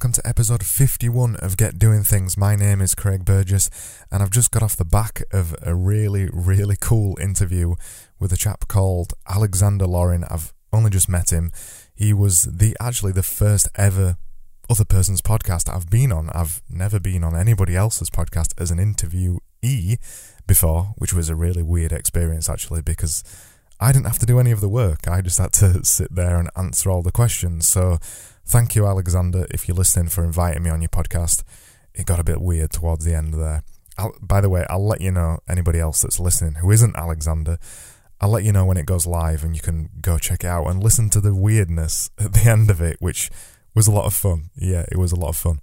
welcome to episode 51 of Get Doing Things. My name is Craig Burgess, and I've just got off the back of a really, really cool interview with a chap called Alexander Laurin. I've only just met him. He was the actually the first ever other person's podcast I've been on. I've never been on anybody else's podcast as an interviewee before, which was a really weird experience actually because I didn't have to do any of the work. I just had to sit there and answer all the questions. So Thank you, Alexander, if you're listening, for inviting me on your podcast. It got a bit weird towards the end there. I'll, by the way, I'll let you know, anybody else that's listening who isn't Alexander, I'll let you know when it goes live and you can go check it out and listen to the weirdness at the end of it, which was a lot of fun. Yeah, it was a lot of fun.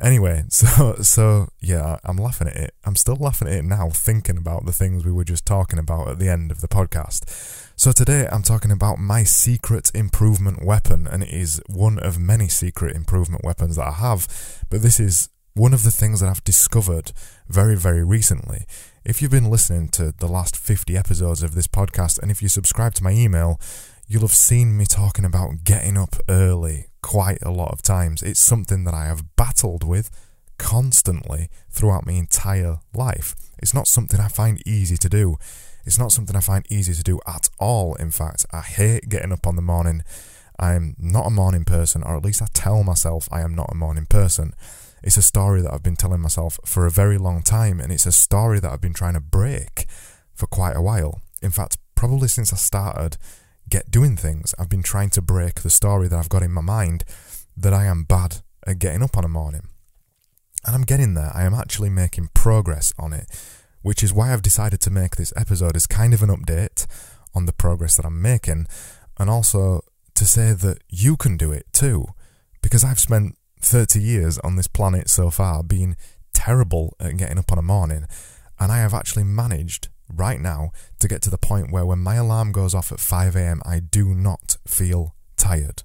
Anyway, so so yeah, I'm laughing at it. I'm still laughing at it now, thinking about the things we were just talking about at the end of the podcast. So today I'm talking about my secret improvement weapon, and it is one of many secret improvement weapons that I have. But this is one of the things that I've discovered very, very recently. If you've been listening to the last 50 episodes of this podcast, and if you subscribe to my email, you'll have seen me talking about getting up early quite a lot of times. It's something that I have battled with constantly throughout my entire life. It's not something I find easy to do. It's not something I find easy to do at all, in fact. I hate getting up on the morning. I'm not a morning person, or at least I tell myself I am not a morning person. It's a story that I've been telling myself for a very long time, and it's a story that I've been trying to break for quite a while. In fact, probably since I started get doing things. I've been trying to break the story that I've got in my mind that I am bad at getting up on a morning. And I'm getting there. I am actually making progress on it, which is why I've decided to make this episode as kind of an update on the progress that I'm making and also to say that you can do it too. Because I've spent 30 years on this planet so far being terrible at getting up on a morning, and I have actually managed right now to get to the point where when my alarm goes off at 5am, I do not feel tired.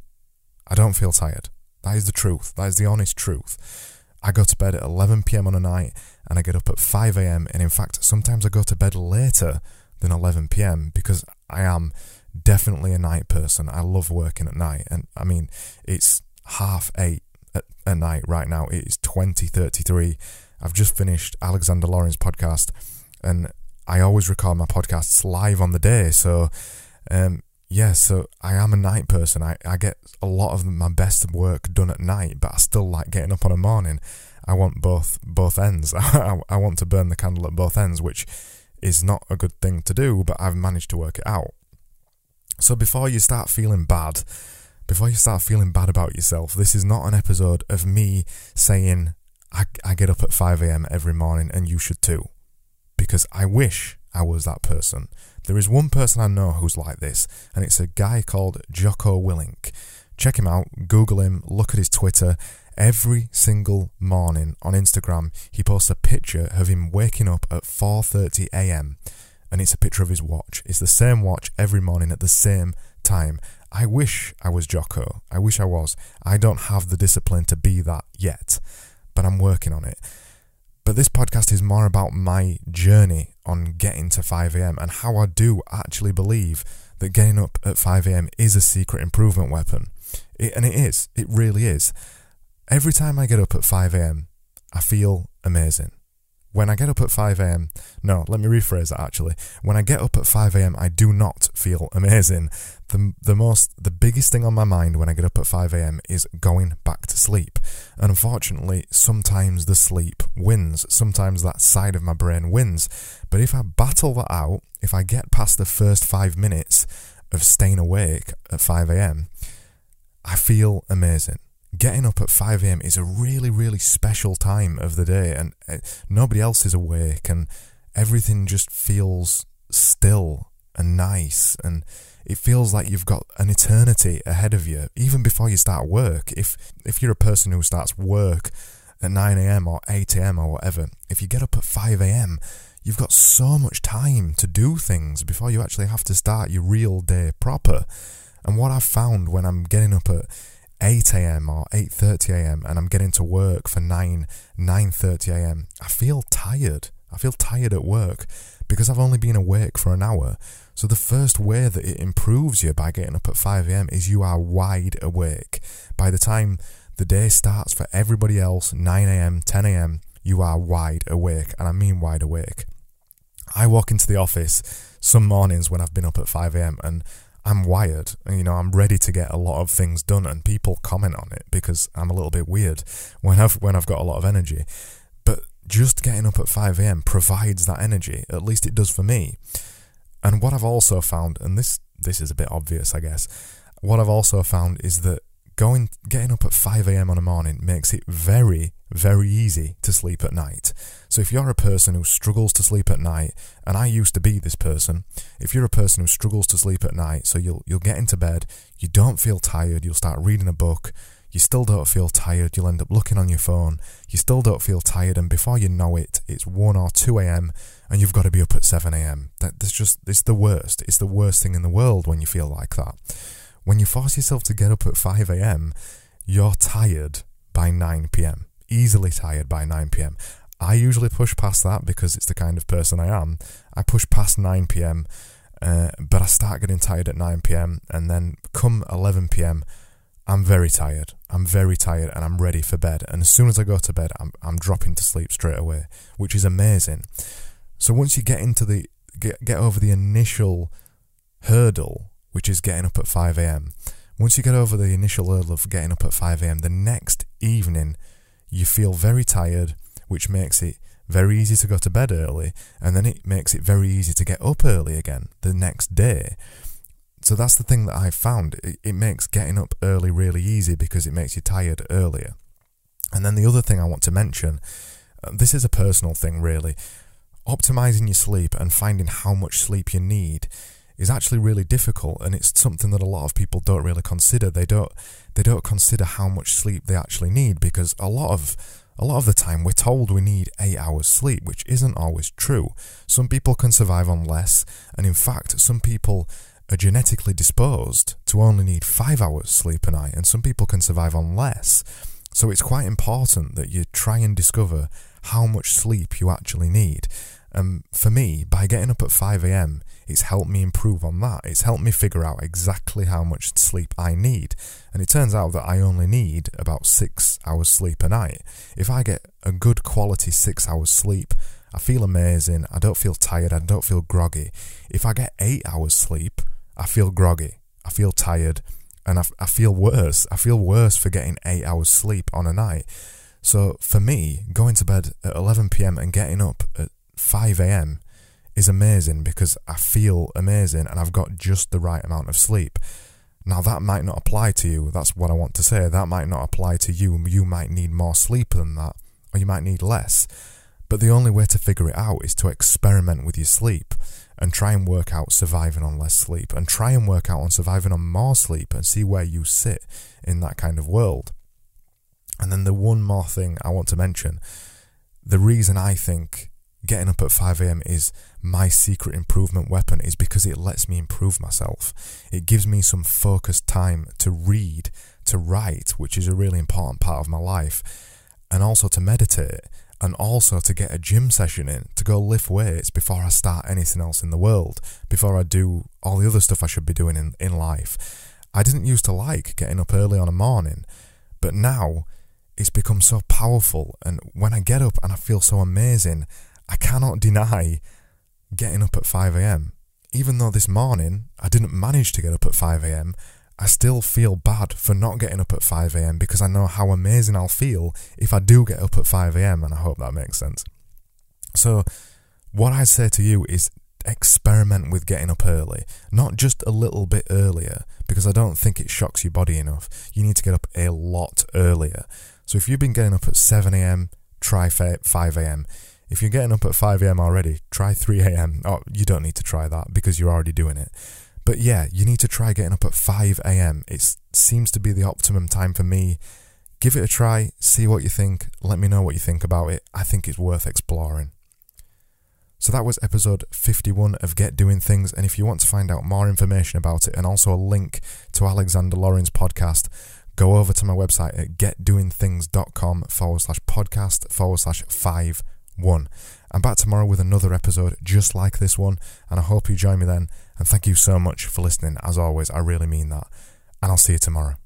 I don't feel tired. That is the truth. That is the honest truth. I go to bed at 11pm on a night and I get up at 5am, and in fact, sometimes I go to bed later than 11pm because I am definitely a night person. I love working at night, and I mean, it's half eight at, at night right now. It is 2033. I've just finished Alexander Laurin's podcast, and I always record my podcasts live on the day. So, um, yeah, so I am a night person. I, I get a lot of my best work done at night, but I still like getting up on a morning. I want both both ends. I, I want to burn the candle at both ends, which is not a good thing to do, but I've managed to work it out. So before you start feeling bad, before you start feeling bad about yourself, this is not an episode of me saying I, I get up at 5am every morning and you should too because I wish I was that person. There is one person I know who's like this, and it's a guy called Jocko Willink. Check him out, Google him, look at his Twitter. Every single morning on Instagram, he posts a picture of him waking up at 4:30 a.m. and it's a picture of his watch. It's the same watch every morning at the same time. I wish I was Jocko. I wish I was. I don't have the discipline to be that yet, but I'm working on it. But this podcast is more about my journey on getting to 5am and how I do actually believe that getting up at 5am is a secret improvement weapon. It, and it is. It really is. Every time I get up at 5am, I feel amazing. When I get up at 5am, no, let me rephrase that actually. When I get up at 5am, I do not feel amazing. The, the most, the biggest thing on my mind when I get up at 5am is going back to sleep. And unfortunately, sometimes the sleep wins. Sometimes that side of my brain wins. But if I battle that out, if I get past the first five minutes of staying awake at 5am, I feel amazing getting up at 5am is a really, really special time of the day, and uh, nobody else is awake, and everything just feels still and nice, and it feels like you've got an eternity ahead of you, even before you start work. If if you're a person who starts work at 9 a.m. or 8 a.m. or whatever, if you get up at 5 a.m., you've got so much time to do things before you actually have to start your real day proper. And what I've found when I'm getting up at 8 a.m. or 8:30 a.m. and I'm getting to work for 9 9:30 a.m. I feel tired. I feel tired at work because I've only been awake for an hour. So the first way that it improves you by getting up at 5 a.m. is you are wide awake. By the time the day starts for everybody else 9 a.m., 10 a.m., you are wide awake, and I mean wide awake. I walk into the office some mornings when I've been up at 5 a.m. and I'm wired. You know, I'm ready to get a lot of things done, and people comment on it because I'm a little bit weird when I've when I've got a lot of energy. But just getting up at 5 a.m. provides that energy. At least it does for me. And what I've also found, and this this is a bit obvious, I guess. What I've also found is that going getting up at 5 a.m. on a morning makes it very very easy to sleep at night. So if you're a person who struggles to sleep at night, and I used to be this person, if you're a person who struggles to sleep at night, so you'll you'll get into bed, you don't feel tired, you'll start reading a book, you still don't feel tired, you'll end up looking on your phone, you still don't feel tired, and before you know it, it's 1 or 2 a.m., and you've got to be up at 7 a.m. That, that's just, it's the worst. It's the worst thing in the world when you feel like that. When you force yourself to get up at 5 a.m., you're tired by 9 p.m., easily tired by 9 p.m. I usually push past that because it's the kind of person I am. I push past 9 p.m., uh, but I start getting tired at 9 p.m., and then come 11 p.m., I'm very tired. I'm very tired and I'm ready for bed. And as soon as I go to bed, I'm, I'm dropping to sleep straight away, which is amazing. So once you get into the get get over the initial hurdle, which is getting up at 5 a.m. Once you get over the initial hurdle of getting up at 5 a.m., the next evening you feel very tired, which makes it very easy to go to bed early, and then it makes it very easy to get up early again the next day. So that's the thing that I've found. It, it makes getting up early really easy because it makes you tired earlier. And then the other thing I want to mention uh, this is a personal thing, really. Optimizing your sleep and finding how much sleep you need is actually really difficult and it's something that a lot of people don't really consider. They don't they don't consider how much sleep they actually need because a lot of a lot of the time we're told we need 8 hours sleep which isn't always true. Some people can survive on less and in fact some people are genetically disposed to only need 5 hours sleep a night and some people can survive on less. So it's quite important that you try and discover how much sleep you actually need. And um, for me, by getting up at 5 a.m., it's helped me improve on that. It's helped me figure out exactly how much sleep I need. And it turns out that I only need about six hours sleep a night. If I get a good quality six hours sleep, I feel amazing. I don't feel tired. I don't feel groggy. If I get eight hours sleep, I feel groggy. I feel tired. And I, I feel worse. I feel worse for getting eight hours sleep on a night. So for me, going to bed at 11 pm and getting up at 5 am is amazing because I feel amazing and I've got just the right amount of sleep. Now, that might not apply to you. That's what I want to say. That might not apply to you. You might need more sleep than that, or you might need less. But the only way to figure it out is to experiment with your sleep and try and work out surviving on less sleep and try and work out on surviving on more sleep and see where you sit in that kind of world. And then the one more thing I want to mention the reason I think getting up at 5am is my secret improvement weapon is because it lets me improve myself. It gives me some focused time to read, to write, which is a really important part of my life, and also to meditate, and also to get a gym session in, to go lift weights before I start anything else in the world, before I do all the other stuff I should be doing in, in life. I didn't used to like getting up early on a morning, but now it's become so powerful. And when I get up and I feel so amazing, I cannot deny getting up at 5 a.m. Even though this morning I didn't manage to get up at 5 a.m., I still feel bad for not getting up at 5 a.m. because I know how amazing I'll feel if I do get up at 5 a.m. and I hope that makes sense. So, what I say to you is experiment with getting up early, not just a little bit earlier, because I don't think it shocks your body enough. You need to get up a lot earlier. So if you've been getting up at 7 a.m., try 5 a.m. If you're getting up at 5 a.m. already, try 3 a.m. Oh, you don't need to try that because you're already doing it. But yeah, you need to try getting up at 5 a.m. It seems to be the optimum time for me. Give it a try, see what you think, let me know what you think about it. I think it's worth exploring. So that was episode 51 of Get Doing Things. And if you want to find out more information about it and also a link to Alexander Lorin's podcast, go over to my website at getdoingthings.com forward slash podcast forward slash five one. I'm back tomorrow with another episode just like this one, and I hope you join me then. And thank you so much for listening. As always, I really mean that. And I'll see you tomorrow.